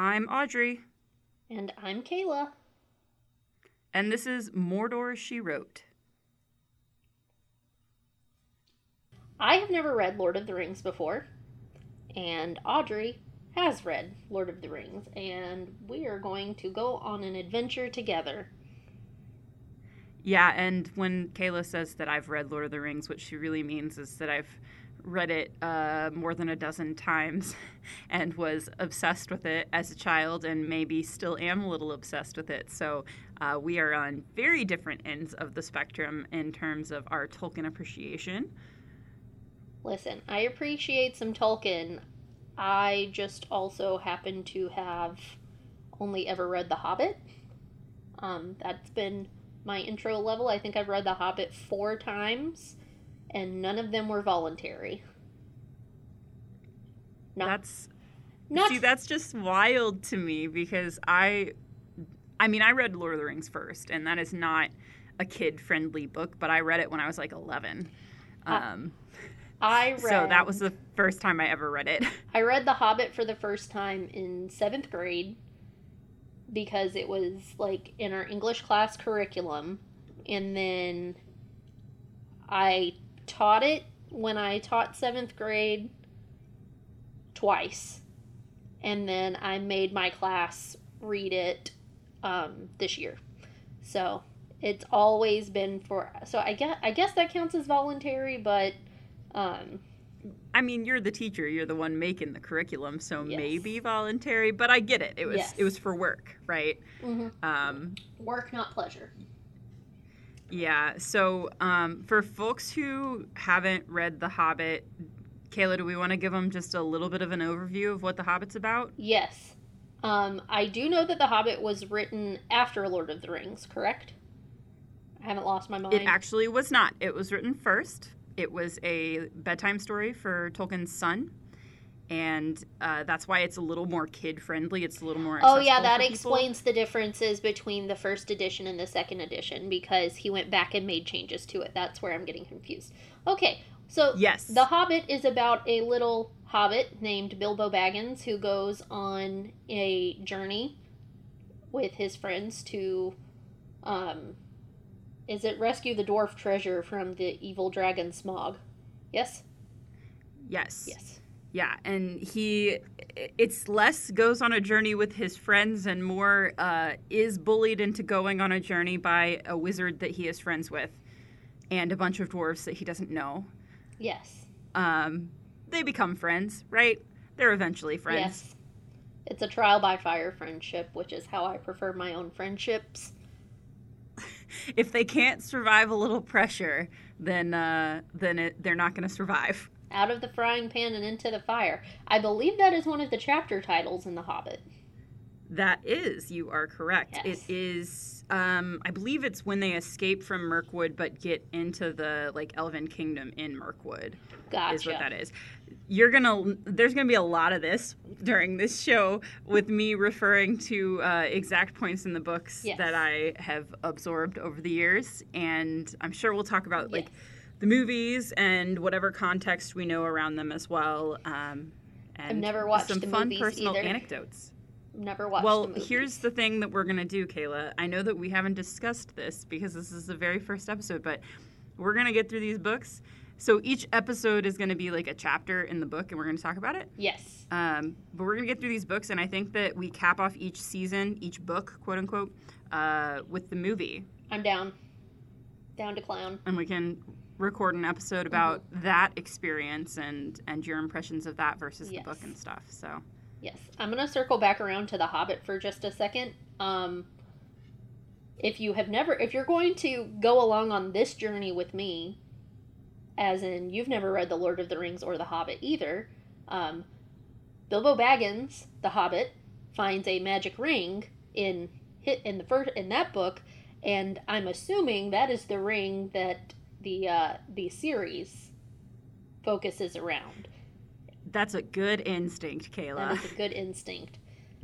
I'm Audrey. And I'm Kayla. And this is Mordor She Wrote. I have never read Lord of the Rings before, and Audrey has read Lord of the Rings, and we are going to go on an adventure together. Yeah, and when Kayla says that I've read Lord of the Rings, what she really means is that I've read it uh, more than a dozen times and was obsessed with it as a child and maybe still am a little obsessed with it. So uh, we are on very different ends of the spectrum in terms of our Tolkien appreciation. Listen, I appreciate some Tolkien. I just also happen to have only ever read The Hobbit. Um, that's been my intro level. I think I've read The Hobbit four times, and none of them were voluntary. Not, that's not see, that's just wild to me because I, I mean, I read Lord of the Rings first, and that is not a kid-friendly book, but I read it when I was like eleven. Um, I read. So that was the first time I ever read it. I read The Hobbit for the first time in seventh grade because it was like in our English class curriculum. And then I taught it when I taught seventh grade twice. And then I made my class read it um, this year. So it's always been for so I guess I guess that counts as voluntary, but um, I mean, you're the teacher. You're the one making the curriculum, so yes. maybe voluntary. But I get it. It was yes. it was for work, right? Mm-hmm. Um, work, not pleasure. Yeah. So um, for folks who haven't read The Hobbit, Kayla, do we want to give them just a little bit of an overview of what The Hobbit's about? Yes. Um, I do know that The Hobbit was written after Lord of the Rings, correct? I haven't lost my mind. It actually was not. It was written first. It was a bedtime story for Tolkien's son, and uh, that's why it's a little more kid friendly. It's a little more. Oh yeah, that explains the differences between the first edition and the second edition because he went back and made changes to it. That's where I'm getting confused. Okay, so yes, The Hobbit is about a little hobbit named Bilbo Baggins who goes on a journey with his friends to um, is it rescue the dwarf treasure from the evil dragon Smaug? Yes? Yes. Yes. Yeah, and he, it's less goes on a journey with his friends and more uh, is bullied into going on a journey by a wizard that he is friends with and a bunch of dwarves that he doesn't know. Yes. Um, they become friends, right? They're eventually friends. Yes. It's a trial by fire friendship, which is how I prefer my own friendships if they can't survive a little pressure, then uh, then it, they're not going to survive. Out of the frying pan and into the fire. I believe that is one of the chapter titles in The Hobbit. That is, you are correct. Yes. It is. Um, I believe it's when they escape from Mirkwood but get into the like Elven Kingdom in Mirkwood. Gotcha. Is what that is you're gonna there's gonna be a lot of this during this show with me referring to uh, exact points in the books yes. that I have absorbed over the years, and I'm sure we'll talk about yes. The movies and whatever context we know around them as well. Um, and I've never watched some fun personal either. anecdotes. Never watched. Well, the here's the thing that we're gonna do, Kayla. I know that we haven't discussed this because this is the very first episode, but we're gonna get through these books so each episode is going to be like a chapter in the book, and we're going to talk about it. Yes. Um, but we're going to get through these books, and I think that we cap off each season, each book, quote unquote, uh, with the movie. I'm down. Down to clown. And we can record an episode about mm-hmm. that experience and and your impressions of that versus yes. the book and stuff. So. Yes, I'm going to circle back around to the Hobbit for just a second. Um, if you have never, if you're going to go along on this journey with me, as in you've never read The Lord of the Rings or The Hobbit either, um, Bilbo Baggins, the Hobbit, finds a magic ring in hit in the first in that book, and I'm assuming that is the ring that the uh, the series focuses around. That's a good instinct, Kayla. That is a good instinct.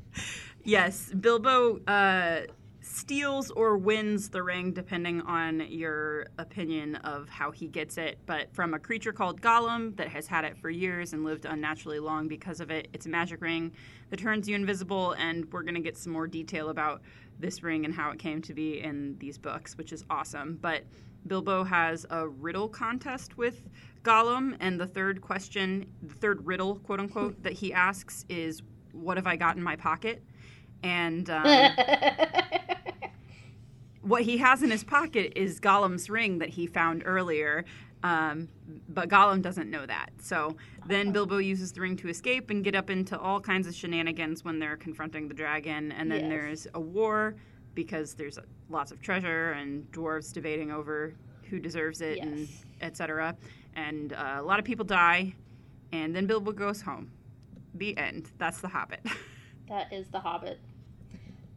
yes, Bilbo uh, steals or wins the ring depending on your opinion of how he gets it. But from a creature called Gollum that has had it for years and lived unnaturally long because of it, it's a magic ring that turns you invisible. And we're going to get some more detail about this ring and how it came to be in these books, which is awesome. But Bilbo has a riddle contest with Gollum, and the third question, the third riddle, quote unquote, that he asks is, What have I got in my pocket? And um, what he has in his pocket is Gollum's ring that he found earlier. Um, but Gollum doesn't know that. So then Bilbo uses the ring to escape and get up into all kinds of shenanigans when they're confronting the dragon. And then Yes. there's a war because there's lots of treasure and dwarves debating over who deserves it and Yes. etc. And uh, a lot of people die. And then Bilbo goes home. The end. That's The Hobbit. That is The Hobbit.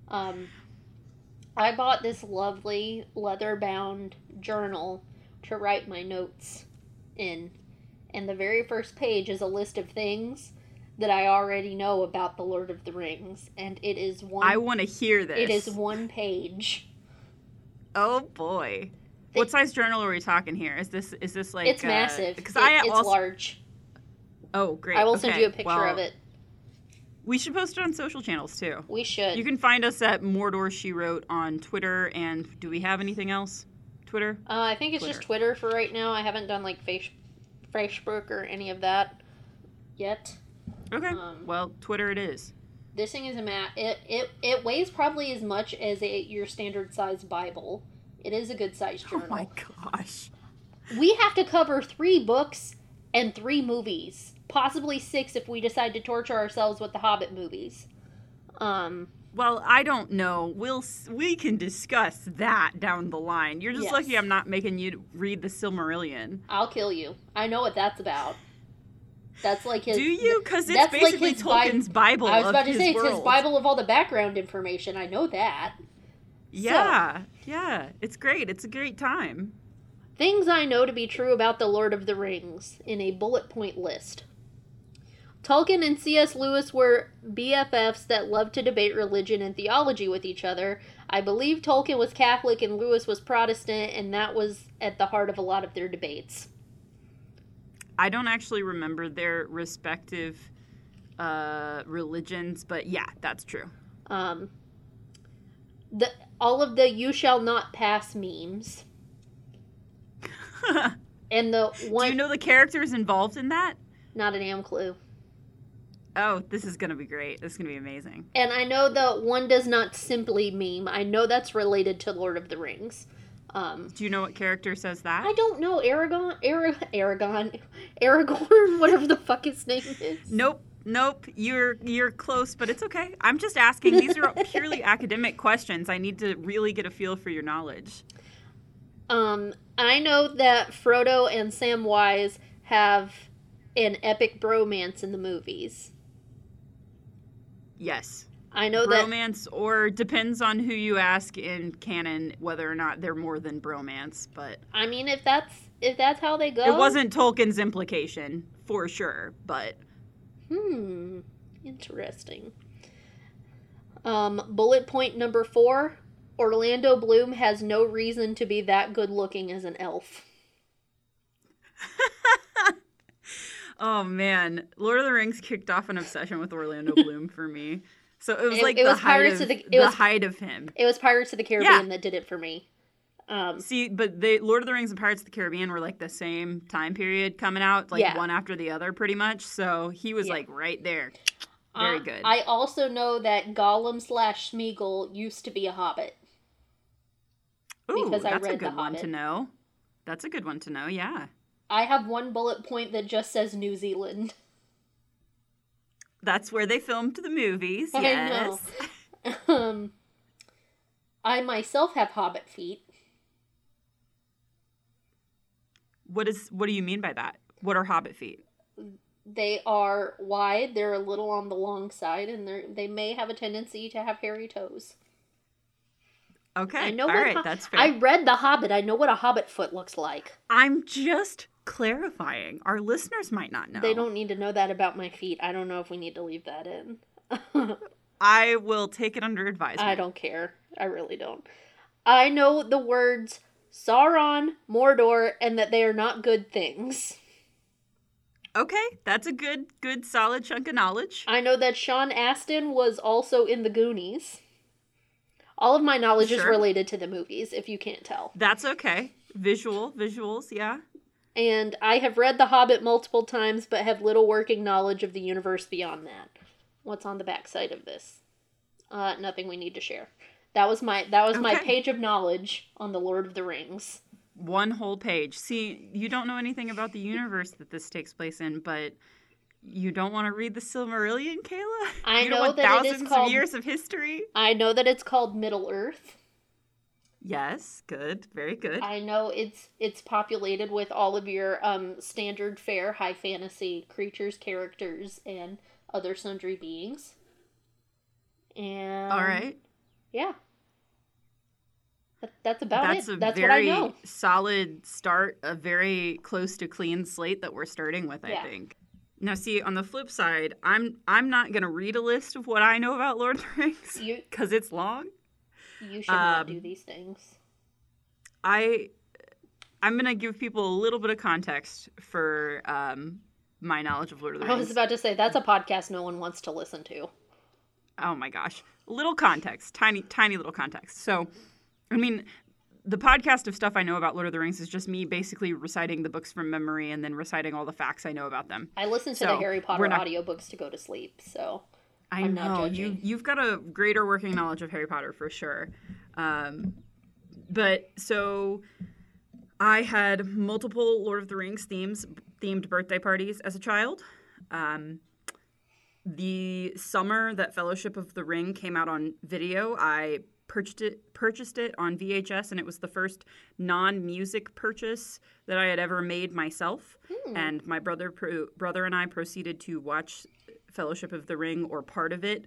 Um, I bought this lovely leather bound journal to write my notes in. And the very first page is a list of things that I already know about The Lord of the Rings. And it is one I want to hear this. it is one page. Oh boy. They- what size journal are we talking here? Is this is this like it's uh, massive. Because It- I it's also large. oh great. I will send you a picture Well, of it. We should post it on social channels too. We should. You can find us at Mordor She Wrote on Twitter. And do we have anything else? Twitter. Uh, I think it's just Twitter for right now. I haven't done like face, Facebook or any of that yet. Okay. Um, well, Twitter it is. This thing is a mat. It, it it weighs probably as much as a your standard size Bible. It is a good size journal. Oh my gosh. We have to cover three books and three movies, possibly six if we decide to torture ourselves with the Hobbit movies. Um, Well, I don't know. We'll we can discuss that down the line. You're just Yes. lucky I'm not making you read the Silmarillion. I'll kill you. I know what that's about. That's like his. Do you? Because it's that's like basically Bi- Tolkien's Bible. I was of about to say it's his. Bible of all the background information. I know that. Yeah, yeah, it's great. It's a great time. Things I know to be true about The Lord of the Rings in a bullet point list. Tolkien and C.S. Lewis were BFFs that loved to debate religion and theology with each other. I believe Tolkien was Catholic and Lewis was Protestant, and that was at the heart of a lot of their debates. I don't actually remember their respective uh, religions, but yeah, that's true. Um, the all of the "You shall not pass" memes, and the one. Do you know the characters involved in that? not a damn clue. Oh, this is gonna be great. This is gonna be amazing. And I know the one does not simply meme. I know that's related to Lord of the Rings. Um, Do you know what character says that? I don't know Aragon, Ara, Aragon, Aragorn, whatever the fuck his name is. Nope. Nope, you're you're close, but it's okay. I'm just asking. These are purely academic questions. I need to really get a feel for your knowledge. Um, I know that Frodo and Samwise have an epic bromance in the movies. Yes. I know that bromance, or depends on who you ask in canon whether or not they're more than bromance. But I mean if that's if that's how they go. it wasn't Tolkien's implication for sure. But Hmm. Interesting. Um, bullet point number four Orlando Bloom has no reason to be that good looking as an elf. oh man, Lord of the Rings kicked off an obsession with Orlando Bloom for me. So it was It- like it the was height Pirates of, the- it the was- height of him. It was Pirates of the Caribbean Yeah. that did it for me. Um, See, but the Lord of the Rings and Pirates of the Caribbean were like the same time period coming out, like Yeah. one after the other, pretty much. So he was Yeah. like right there. Very I- good. I also know that Gollum slash Smeagol used to be a hobbit. Ooh, because I that's a read The good one to know. That's a good one to know. Yeah, I have one bullet point that just says New Zealand. that's where they filmed the movies. I Yes. know. um, I myself have hobbit feet. What is? What do you mean by that? What are hobbit feet? They are wide. They're a little on the long side, and they they may have a tendency to have hairy toes. Okay. I know All what right. ho- that's fair. I read The Hobbit. I know what a hobbit foot looks like. I'm just clarifying. Our listeners might not know. They don't need to know that about my feet. I don't know if we need to leave that in. I will take it under advisement. I don't care. I really don't. I know the words Sauron, Mordor, and that they are not good things. Okay, that's a good, good, solid chunk of knowledge. I know that Sean Astin was also in the Goonies. All of my knowledge is related to the movies, if you can't tell. That's okay. Visual, visuals, yeah. And I have read The Hobbit multiple times, but have little working knowledge of the universe beyond that. What's on the backside of this? Uh, nothing we need to share. That was my that was my page of knowledge on the Lord of the Rings. One whole page. See, you don't know anything about the universe that this takes place in, but you don't want to read the Silmarillion, Kayla? I you know that it is called- of years of history? I know that it's called Middle Earth. Yes, good. Very good. I know it's it's populated with all of your um standard fare high fantasy creatures, characters, and other sundry beings. And All right. yeah, that, that's about That's it. That's what I very know. solid start, a very close to clean slate that we're starting with, I Yeah. think. Now see, on the flip side, I'm I'm not gonna read a list of what I know about Lord of the Rings because it's long. You should not Um, do these things. I I'm gonna give people a little bit of context for um, my knowledge of Lord of the Rings. I was about to say that's a podcast no one wants to listen to. oh my gosh, little context, tiny tiny little context. So, I mean, the podcast of stuff I know about Lord of the Rings is just me basically reciting the books from memory and then reciting all the facts I know about them. I listen to the Harry Potter not- audiobooks to go to sleep, so I I'm know you you've got a greater working knowledge of Harry Potter for sure. Um, but so I had multiple Lord of the Rings themes themed birthday parties as a child. Um, the summer that Fellowship of the Ring came out on video, I purchased it purchased it on VHS, and it was the first non music purchase that I had ever made myself. Hmm. And my brother pro- brother and I proceeded to watch Fellowship of the Ring or part of it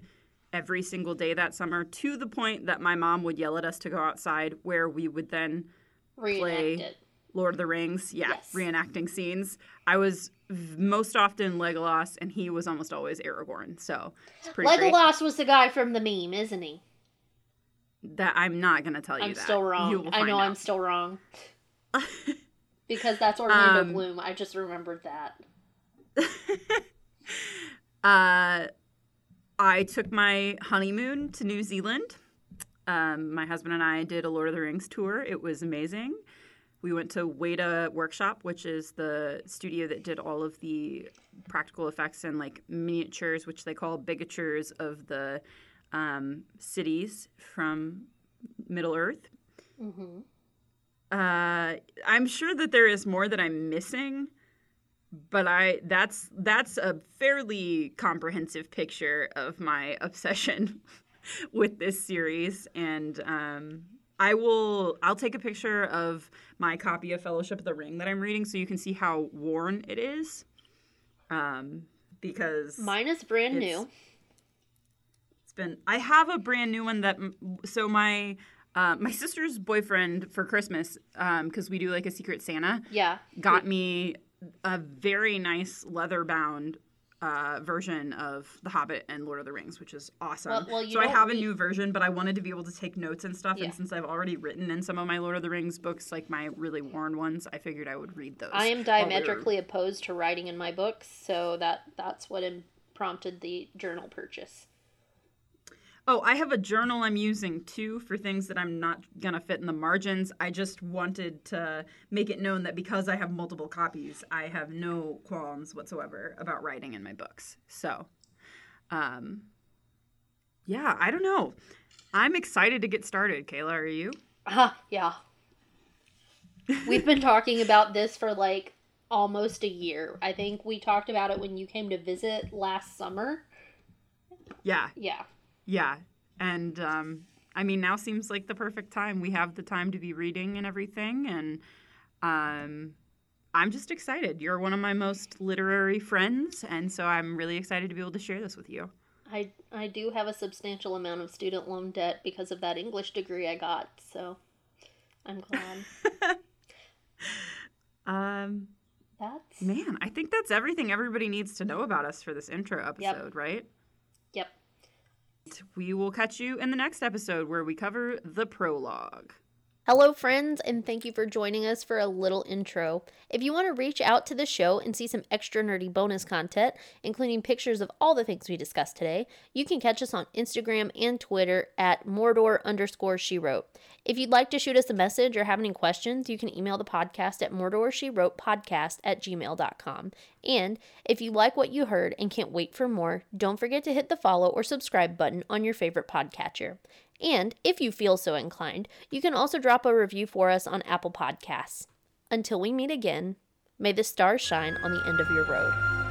every single day that summer to the point that my mom would yell at us to go outside where we would then reenact Play it. Lord of the Rings, yeah, Yes. reenacting scenes. I was most often Legolas, and he was almost always Aragorn. So it's pretty great. Legolas was the guy from the meme, isn't he? That I'm not gonna tell you I'm that. still wrong. I know I'm still wrong. Because that's Orlando Um, Bloom. I just remembered that. uh, I took my honeymoon to New Zealand. Um, my husband and I did a Lord of the Rings tour. It was amazing. We went to Weta Workshop, which is the studio that did all of the practical effects and like miniatures, which they call bigatures of the um, cities from Middle Earth. hmm Uh, I'm sure that there is more that I'm missing, but I that's that's a fairly comprehensive picture of my obsession with this series, and um, I will I'll take a picture of my copy of Fellowship of the Ring that I'm reading, so you can see how worn it is. Um, because Mine is brand It's- new. it's been. I have a brand new one that. So my uh, my sister's boyfriend for Christmas, because we do like a Secret Santa, Yeah. got me a very nice leather bound uh, version of The Hobbit and Lord of the Rings, which is awesome. Well- well, so I have a new version, but I wanted to be able to take notes and stuff. Yeah. And since I've already written in some of my Lord of the Rings books, like my really worn ones, I figured I would read those. I am while we were- diametrically opposed to writing in my books, so that that's what prompted the journal purchase. Oh, I have a journal I'm using too for things that I'm not going to fit in the margins. I just wanted to make it known that because I have multiple copies, I have no qualms whatsoever about writing in my books. So, um, yeah, I don't know. I'm excited to get started. Kayla, are you? Ah, yeah. We've been talking about this for like almost a year. I think we talked about it when you came to visit last summer. Yeah, Yeah. Yeah. And um, I mean, now seems like the perfect time. We have the time to be reading and everything. And um, I'm just excited. You're one of my most literary friends. And so I'm really excited to be able to share this with you. I I do have a substantial amount of student loan debt because of that English degree I got, so I'm glad. Um, That's man, I think that's everything everybody needs to know about us for this intro episode, right? We will catch you in the next episode where we cover the prologue. Hello, friends, and thank you for joining us for a little intro. If you want to reach out to the show and see some extra nerdy bonus content, including pictures of all the things we discussed today, you can catch us on Instagram and Twitter at Mordor underscore she wrote. If you'd like to shoot us a message or have any questions, you can email the podcast at Mordor she wrote podcast at gmail.com. And if you like what you heard and can't wait for more, don't forget to hit the follow or subscribe button on your favorite podcatcher. And if you feel so inclined, you can also drop a review for us on Apple Podcasts. Until we meet again, may the stars shine on the end of your road.